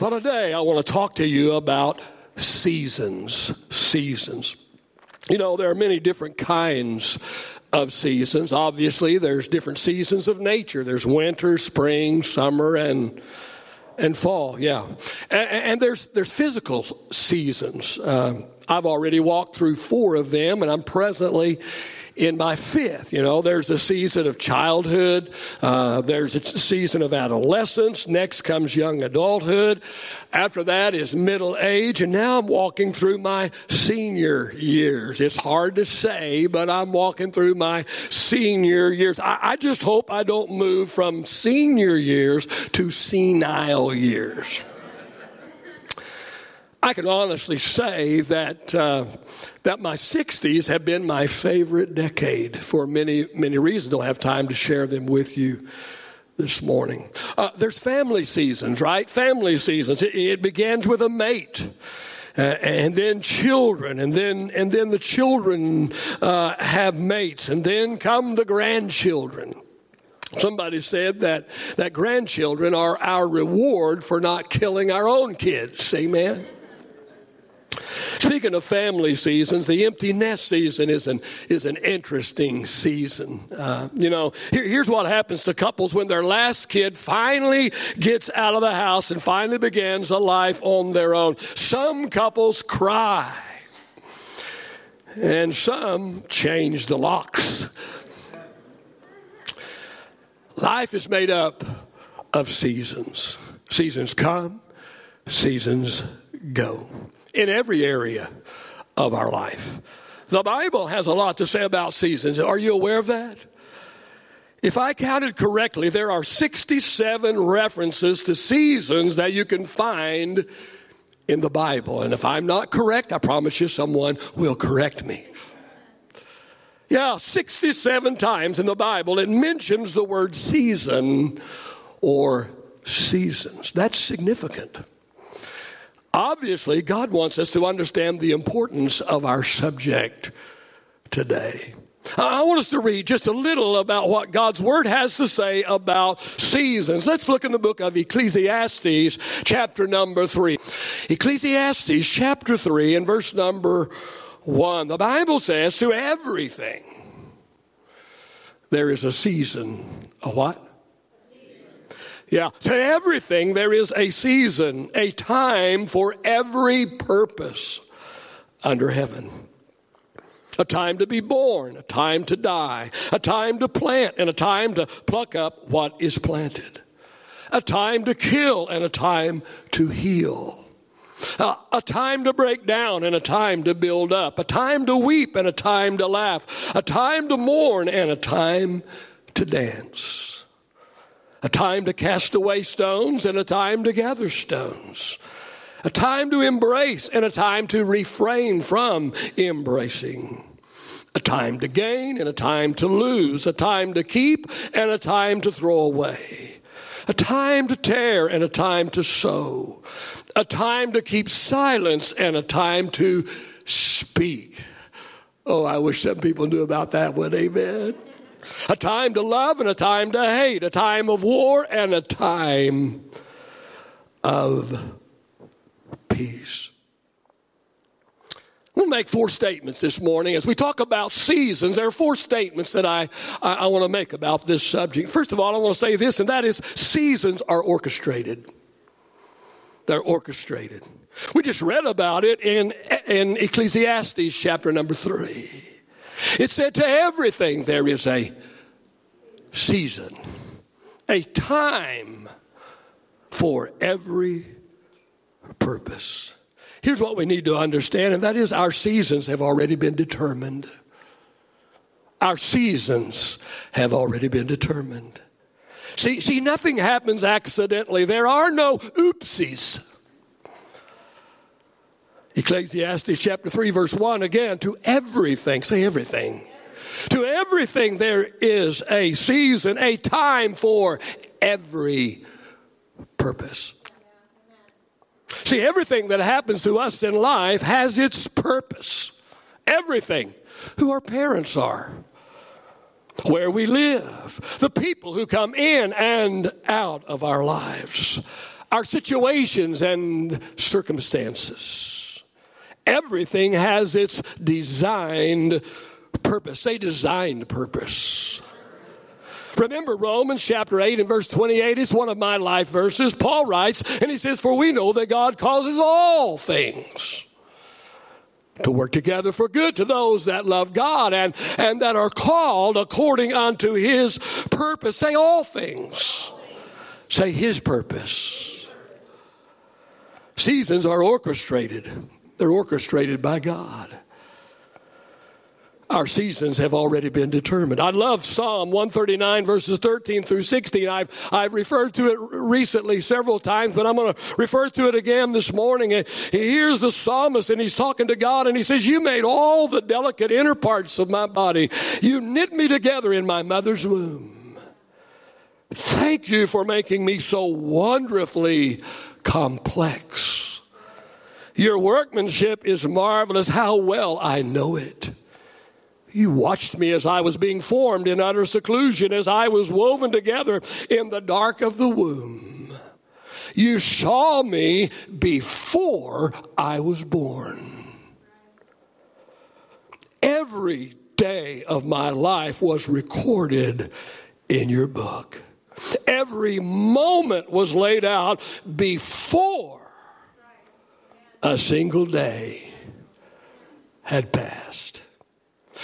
Well, today I want to talk to you about seasons. Seasons. You know, there are many different kinds of seasons. Obviously, there's different seasons of nature. There's winter, spring, summer, and and fall. Yeah, and, and there's there's physical seasons. Uh, I've already walked through four of them, and I'm presently in my fifth. You know, there's a season of childhood, uh, there's a season of adolescence, next comes young adulthood, after that is middle age, and now I'm walking through my senior years. It's hard to say, but I'm walking through my senior years. I, I just hope I don't move from senior years to senile years. I can honestly say that uh, that my 60s have been my favorite decade for many many reasons. Don't have time to share them with you this morning. Uh, there's family seasons, right? Family seasons. It, it begins with a mate. Uh, and then children, and then and then the children uh, have mates, and then come the grandchildren. Somebody said that that grandchildren are our reward for not killing our own kids. Amen. Speaking of family seasons, the empty nest season is an, is an interesting season. Uh, you know, here, here's what happens to couples when their last kid finally gets out of the house and finally begins a life on their own. Some couples cry, and some change the locks. Life is made up of seasons. Seasons come, seasons go in every area of our life. The Bible has a lot to say about seasons. Are you aware of that? If I counted correctly, there are 67 references to seasons that you can find in the Bible. And if I'm not correct, I promise you someone will correct me. Yeah, 67 times in the Bible it mentions the word season or seasons. That's significant. Obviously, God wants us to understand the importance of our subject today. I want us to read just a little about what God's Word has to say about seasons. Let's look in the book of Ecclesiastes, chapter number 3. Ecclesiastes, chapter 3, and verse number 1. The Bible says, To everything there is a season. A what? Yeah, to everything there is a season, a time for every purpose under heaven. A time to be born, a time to die, a time to plant, and a time to pluck up what is planted. A time to kill and a time to heal. Uh, a time to break down and a time to build up. A time to weep and a time to laugh. A time to mourn and a time to dance a time to cast away stones and a time to gather stones, a time to embrace and a time to refrain from embracing, a time to gain and a time to lose, a time to keep and a time to throw away, a time to tear and a time to sow, a time to keep silence and a time to speak. Oh, I wish some people knew about that one. Amen a time to love and a time to hate, a time of war and a time of peace. We'll make four statements this morning. As we talk about seasons, there are four statements that I, I, I want to make about this subject. First of all, I want to say this, and that is seasons are orchestrated. They're orchestrated. We just read about it in, in Ecclesiastes chapter number three. It said to everything there is a season, a time for every purpose. Here's what we need to understand, and that is our seasons have already been determined. Our seasons have already been determined. See, see, nothing happens accidentally. There are no oopsies. Ecclesiastes chapter 3, verse 1 again, to everything, say everything. To everything there is a season, a time for every purpose. See, everything that happens to us in life has its purpose. Everything. Who our parents are, where we live, the people who come in and out of our lives, our situations and circumstances. Everything has its designed purpose. Say designed purpose. Remember Romans chapter 8 and verse 28 is one of my life verses. Paul writes, and he says, For we know that God causes all things to work together for good to those that love God and, and that are called according unto his purpose. Say all things. Say his purpose. Seasons are orchestrated. They're orchestrated by God our seasons have already been determined. I love Psalm 139 verses 13 through 16. I've, I've referred to it recently several times, but I'm going to refer to it again this morning. And here's the psalmist and he's talking to God and he says, you made all the delicate inner parts of my body. You knit me together in my mother's womb. Thank you for making me so wonderfully complex. Your workmanship is marvelous. How well I know it. You watched me as I was being formed in utter seclusion, as I was woven together in the dark of the womb. You saw me before I was born. Every day of my life was recorded in your book. Every moment was laid out before a single day had passed.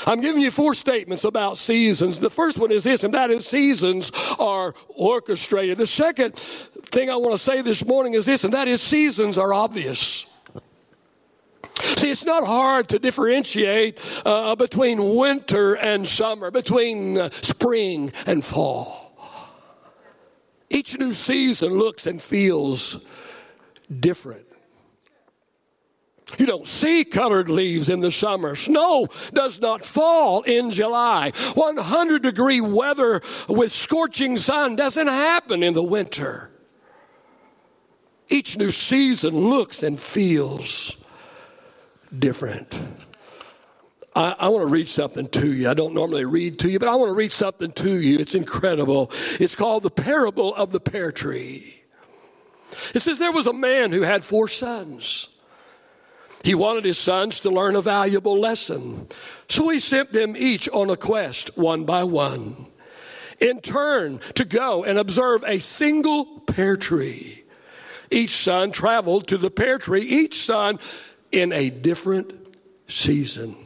I'm giving you four statements about seasons. The first one is this, and that is seasons are orchestrated. The second thing I want to say this morning is this, and that is seasons are obvious. See, it's not hard to differentiate uh, between winter and summer, between uh, spring and fall. Each new season looks and feels different. You don't see colored leaves in the summer. Snow does not fall in July. 100 degree weather with scorching sun doesn't happen in the winter. Each new season looks and feels different. I, I, want to read something to you. I don't normally read to you, but I want to read something to you. It's incredible. It's called the parable of the pear tree. It says there was a man who had four sons. He wanted his sons to learn a valuable lesson. So he sent them each on a quest, one by one, in turn to go and observe a single pear tree. Each son traveled to the pear tree, each son in a different season.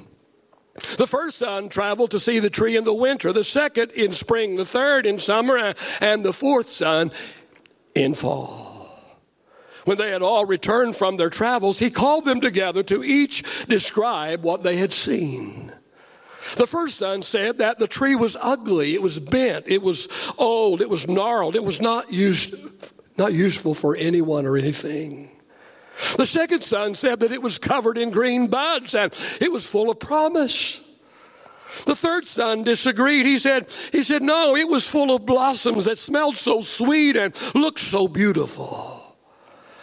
The first son traveled to see the tree in the winter, the second in spring, the third in summer, and the fourth son in fall. When they had all returned from their travels, he called them together to each describe what they had seen. The first son said that the tree was ugly, it was bent, it was old, it was gnarled, it was not used, not useful for anyone or anything. The second son said that it was covered in green buds and it was full of promise. The third son disagreed. He said, he said, no, it was full of blossoms that smelled so sweet and looked so beautiful.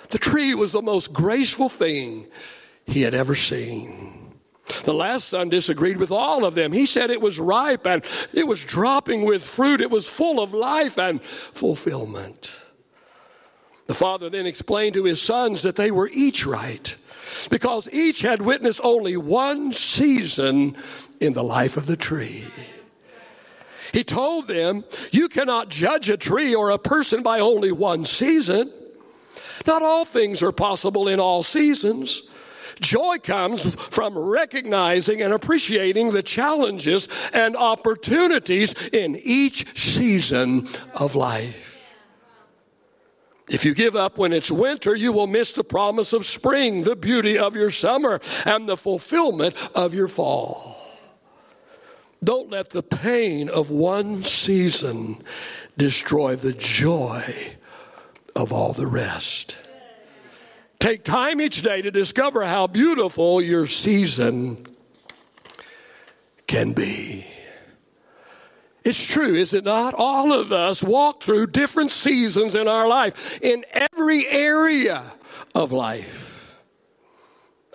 The tree was the most graceful thing he had ever seen. The last son disagreed with all of them. He said it was ripe and it was dropping with fruit. It was full of life and fulfillment. The father then explained to his sons that they were each right because each had witnessed only one season in the life of the tree. He told them, You cannot judge a tree or a person by only one season. Not all things are possible in all seasons. Joy comes from recognizing and appreciating the challenges and opportunities in each season of life. If you give up when it's winter, you will miss the promise of spring, the beauty of your summer, and the fulfillment of your fall. Don't let the pain of one season destroy the joy of all the rest. Take time each day to discover how beautiful your season can be. It's true, is it not? All of us walk through different seasons in our life, in every area of life.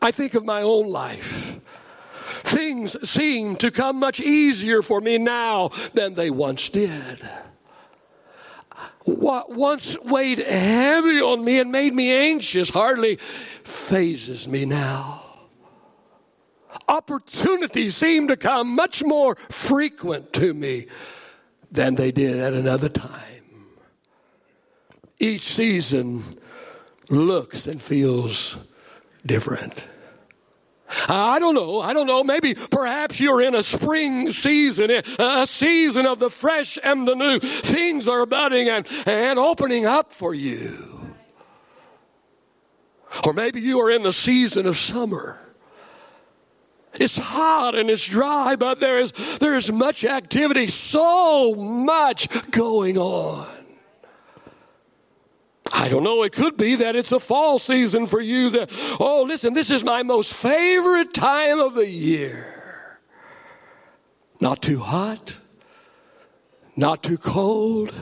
I think of my own life. Things seem to come much easier for me now than they once did. What once weighed heavy on me and made me anxious hardly fazes me now. Opportunities seem to come much more frequent to me than they did at another time. Each season looks and feels different. I don't know. I don't know. Maybe perhaps you're in a spring season, eh, a season of the fresh and the new. Things are budding and, and opening up for you. Or maybe you are in the season of summer. It's hot and it's dry, but there is, there is much activity, so much going on. I don't know. It could be that it's a fall season for you that, oh, listen, this is my most favorite time of the year. Not too hot, not too cold,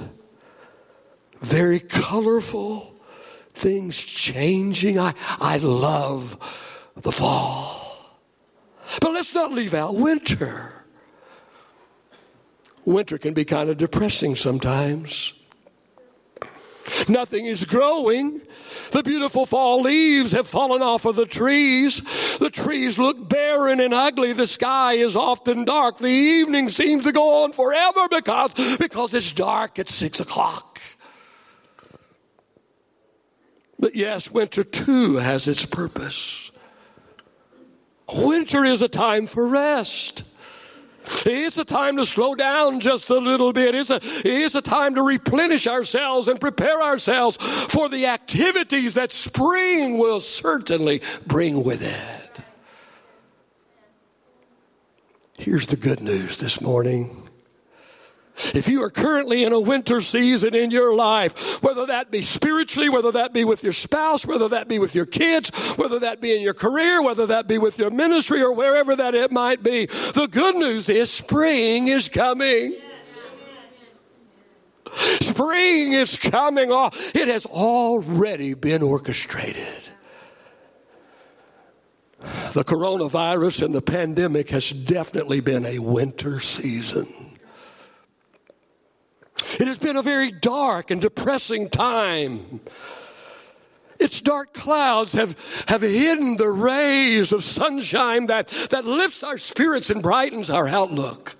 very colorful, things changing. I, I love the fall. But let's not leave out winter. Winter can be kind of depressing sometimes. Nothing is growing. The beautiful fall leaves have fallen off of the trees. The trees look barren and ugly. The sky is often dark. The evening seems to go on forever because, because it's dark at six o'clock. But yes, winter too has its purpose. Winter is a time for rest. It's a time to slow down just a little bit. It's a, it's a time to replenish ourselves and prepare ourselves for the activities that spring will certainly bring with it. Here's the good news this morning. If you are currently in a winter season in your life, whether that be spiritually, whether that be with your spouse, whether that be with your kids, whether that be in your career, whether that be with your ministry or wherever that it might be, the good news is spring is coming. Spring is coming. It has already been orchestrated. The coronavirus and the pandemic has definitely been a winter season. It has been a very dark and depressing time. Its dark clouds have, have hidden the rays of sunshine that, that lifts our spirits and brightens our outlook.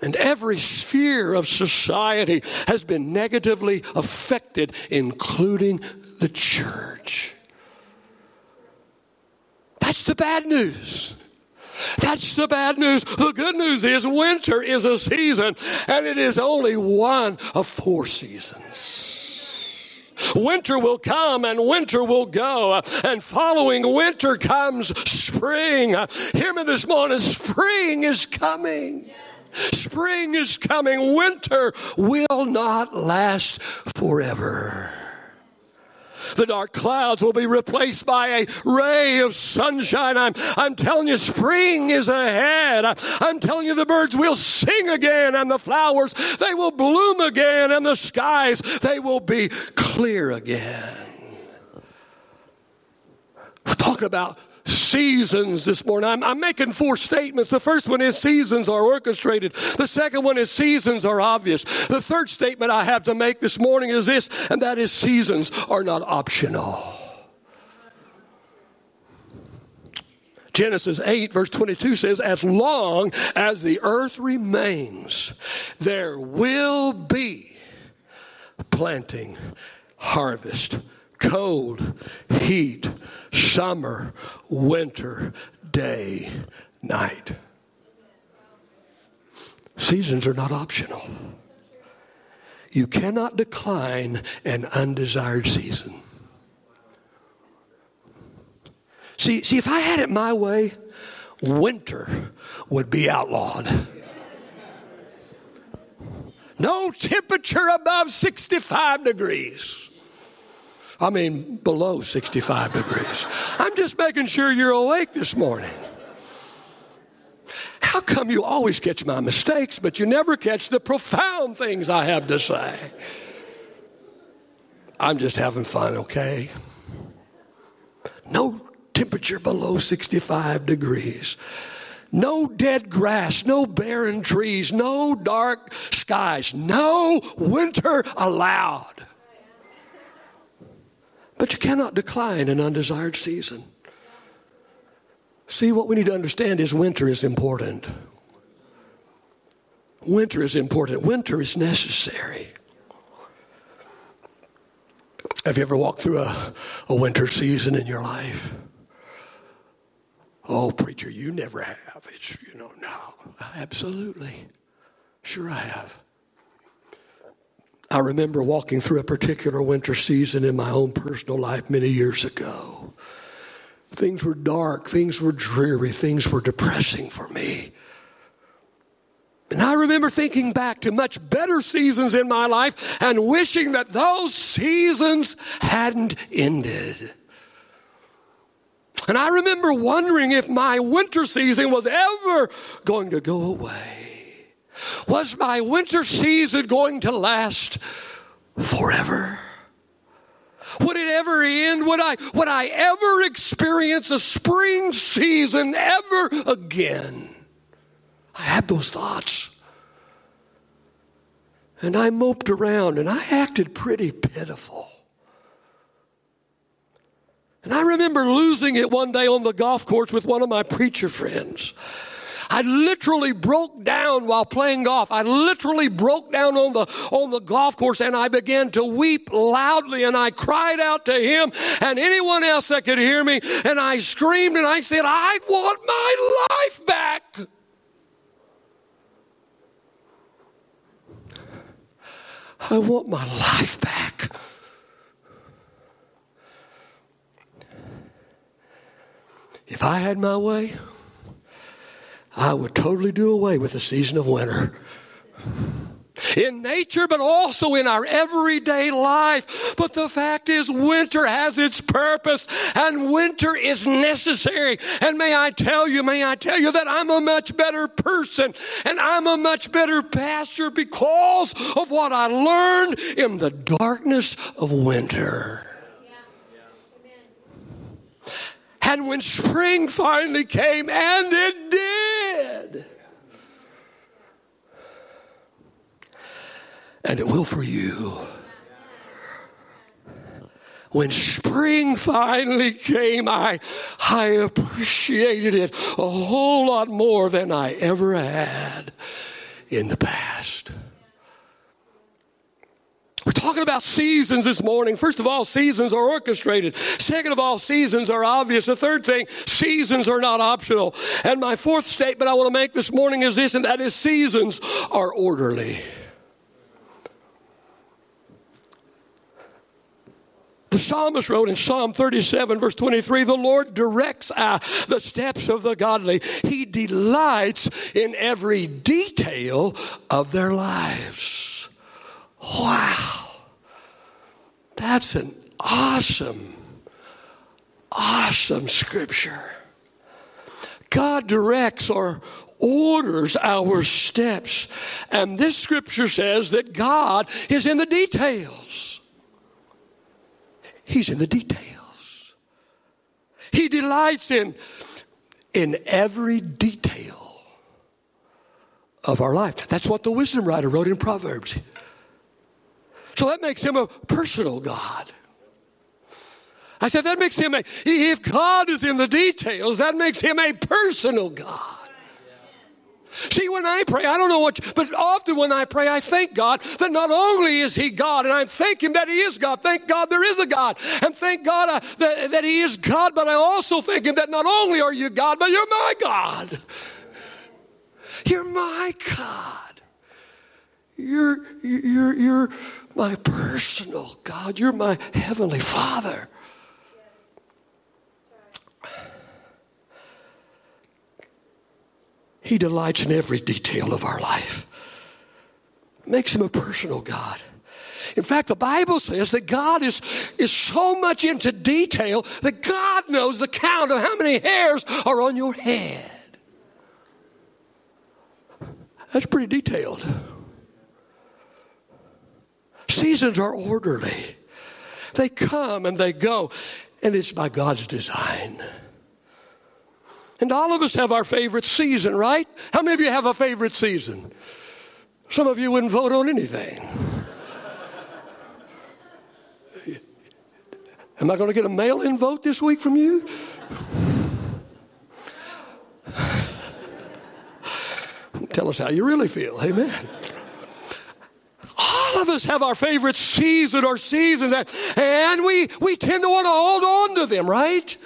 And every sphere of society has been negatively affected, including the church. That's the bad news. That's the bad news. The good news is winter is a season and it is only one of four seasons. Winter will come and winter will go. And following winter comes spring. Hear me this morning. Spring is coming. Spring is coming. Winter will not last forever. The dark clouds will be replaced by a ray of sunshine. I'm, I'm telling you, spring is ahead. I'm telling you, the birds will sing again and the flowers, they will bloom again and the skies, they will be clear again. We're talking about seasons this morning. I'm, I'm, making four statements. The first one is seasons are orchestrated. The second one is seasons are obvious. The third statement I have to make this morning is this, and that is seasons are not optional. Genesis 8, verse 22 says, As long as the earth remains, there will be planting, harvest, cold, heat, summer, winter, day, night. Seasons are not optional. You cannot decline an undesired season. See, see, if I had it my way, winter would be outlawed. No temperature above 65 degrees. I mean, below 65 degrees. I'm just making sure you're awake this morning. How come you always catch my mistakes, but you never catch the profound things I have to say? I'm just having fun, okay? No temperature below 65 degrees. No dead grass, no barren trees, no dark skies, no winter allowed. But you cannot decline an undesired season. See, what we need to understand is winter is important. Winter is important. Winter is necessary. Have you ever walked through a, a winter season in your life? Oh, preacher, you never have. It's, you know, no, absolutely. Sure, I have. I remember walking through a particular winter season in my own personal life many years ago. Things were dark, things were dreary, things were depressing for me. And I remember thinking back to much better seasons in my life and wishing that those seasons hadn't ended. And I remember wondering if my winter season was ever going to go away. Was my winter season going to last forever? Would it ever end? Would I, would I ever experience a spring season ever again? I had those thoughts. And I moped around and I acted pretty pitiful. And I remember losing it one day on the golf course with one of my preacher friends. I literally broke down while playing golf. I literally broke down on the, on the golf course and I began to weep loudly and I cried out to him and anyone else that could hear me and I screamed and I said, I want my life back. I want my life back. If I had my way, I would totally do away with the season of winter. In nature, but also in our everyday life. But the fact is, winter has its purpose and winter is necessary. And may I tell you, may I tell you that I'm a much better person and I'm a much better pastor because of what I learned in the darkness of winter. And when spring finally came, and it did, and it will for you. When spring finally came, I, I appreciated it a whole lot more than I ever had in the past. We're talking about seasons this morning. First of all, seasons are orchestrated. Second of all, seasons are obvious. The third thing, seasons are not optional. And my fourth statement I want to make this morning is this, and that is seasons are orderly. The psalmist wrote in Psalm 37, verse 23, the Lord directs uh, the steps of the godly. He delights in every detail of their lives. Wow. That's an awesome, awesome scripture. God directs or orders our steps. And this scripture says that God is in the details. He's in the details. He delights in, in every detail of our life. That's what the wisdom writer wrote in Proverbs. So that makes him a personal God. I said, that makes him a, if God is in the details, that makes him a personal God. See, when I pray, I don't know what, but often when I pray, I thank God that not only is He God, and I thank Him that He is God. Thank God there is a God. And thank God uh, that, that He is God, but I also thank Him that not only are you God, but you're my God. You're my God. You're, you're, you're, my personal God. You're my heavenly Father. He delights in every detail of our life. Makes him a personal God. In fact, the Bible says that God is, is so much into detail that God knows the count of how many hairs are on your head. That's pretty detailed. Seasons are orderly. They come and they go, and it's by God's design. And all of us have our favorite season, right? How many of you have a favorite season? Some of you wouldn't vote on anything. Am I going to get a mail in vote this week from you? Tell us how you really feel. Amen. All of us have our favorite season or seasons, and we, we tend to want to hold on to them, right?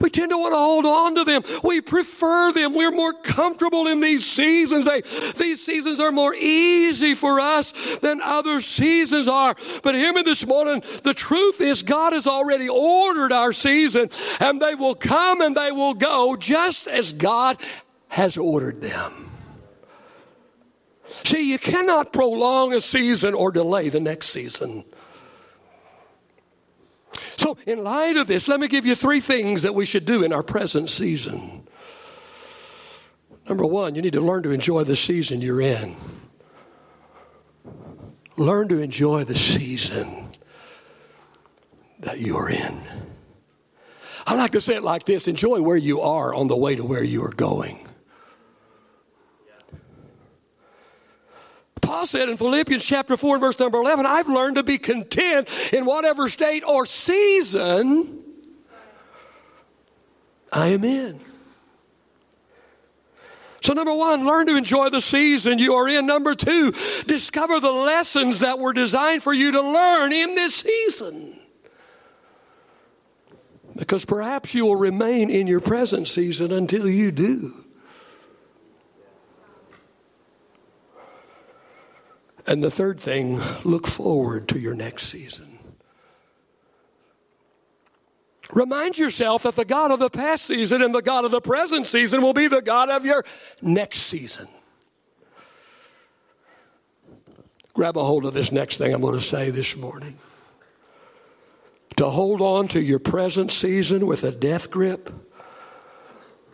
We tend to want to hold on to them. We prefer them. We're more comfortable in these seasons. They, these seasons are more easy for us than other seasons are. But hear me this morning. The truth is God has already ordered our season and they will come and they will go just as God has ordered them. See, you cannot prolong a season or delay the next season. So, in light of this, let me give you three things that we should do in our present season. Number one, you need to learn to enjoy the season you're in. Learn to enjoy the season that you are in. I like to say it like this enjoy where you are on the way to where you are going. Paul said in Philippians chapter 4 verse number 11, I've learned to be content in whatever state or season I am in. So, number one, learn to enjoy the season you are in. Number two, discover the lessons that were designed for you to learn in this season. Because perhaps you will remain in your present season until you do. And the third thing, look forward to your next season. Remind yourself that the God of the past season and the God of the present season will be the God of your next season. Grab a hold of this next thing I'm going to say this morning. To hold on to your present season with a death grip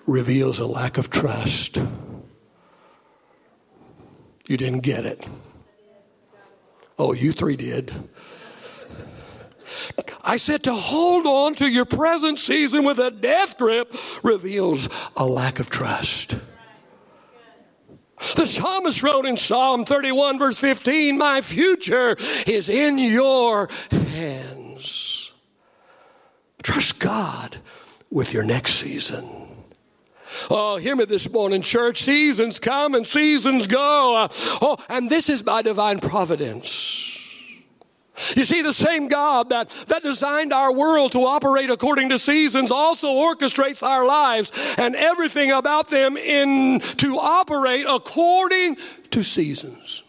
reveals a lack of trust. You didn't get it. Oh, you three did. I said to hold on to your present season with a death grip reveals a lack of trust. The psalmist wrote in Psalm 31, verse 15, My future is in your hands. Trust God with your next season. Oh, hear me this morning, church. Seasons come and seasons go. Oh, and this is by divine providence. You see, the same God that, that designed our world to operate according to seasons also orchestrates our lives and everything about them in to operate according to seasons.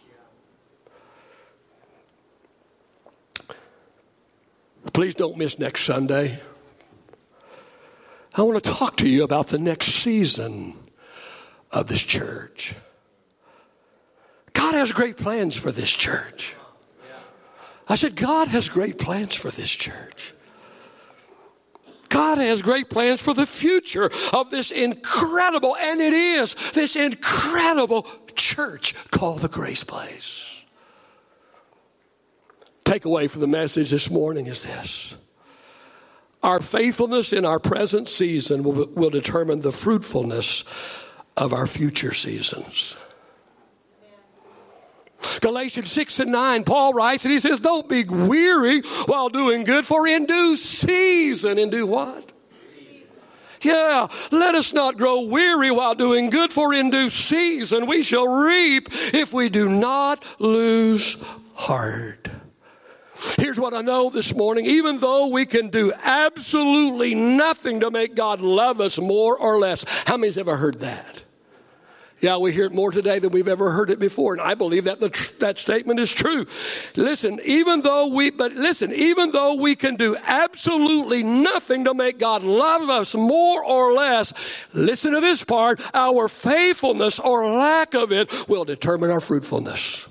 Please don't miss next Sunday. I want to talk to you about the next season of this church. God has great plans for this church. I said, God has great plans for this church. God has great plans for the future of this incredible, and it is this incredible church called the Grace Place. Takeaway from the message this morning is this our faithfulness in our present season will, will determine the fruitfulness of our future seasons. Galatians 6 and 9, Paul writes and he says, Don't be weary while doing good, for in due season, in due what? Yeah, let us not grow weary while doing good, for in due season we shall reap if we do not lose heart. Here's what I know this morning. Even though we can do absolutely nothing to make God love us more or less. How many's ever heard that? Yeah, we hear it more today than we've ever heard it before. And I believe that the, that statement is true. Listen, even though we, but listen, even though we can do absolutely nothing to make God love us more or less, listen to this part, our faithfulness or lack of it will determine our fruitfulness.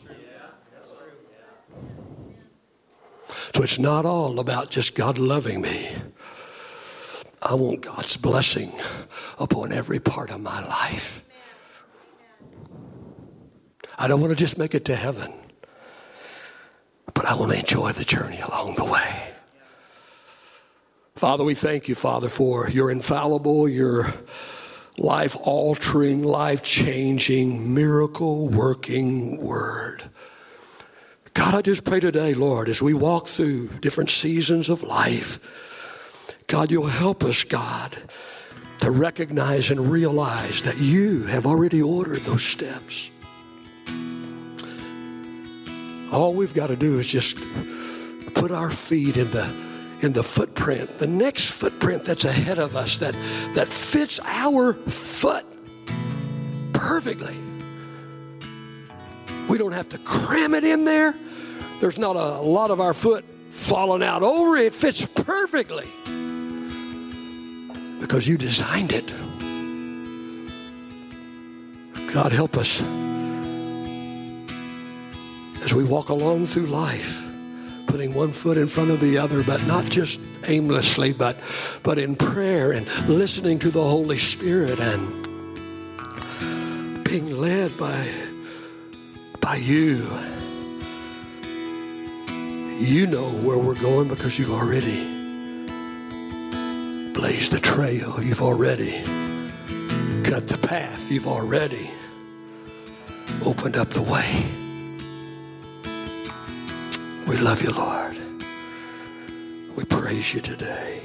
So it's not all about just God loving me. I want God's blessing upon every part of my life. I don't want to just make it to heaven, but I want to enjoy the journey along the way. Father, we thank you, Father, for your infallible, your life altering, life changing, miracle working word. God, I just pray today, Lord, as we walk through different seasons of life, God, you'll help us, God, to recognize and realize that you have already ordered those steps. All we've got to do is just put our feet in the in the footprint, the next footprint that's ahead of us that that fits our foot perfectly. We don't have to cram it in there. There's not a lot of our foot falling out over. It fits perfectly because you designed it. God, help us as we walk along through life, putting one foot in front of the other, but not just aimlessly, but, but in prayer and listening to the Holy Spirit and being led by, by you. You know where we're going because you've already blazed the trail. You've already cut the path. You've already opened up the way. We love you, Lord. We praise you today.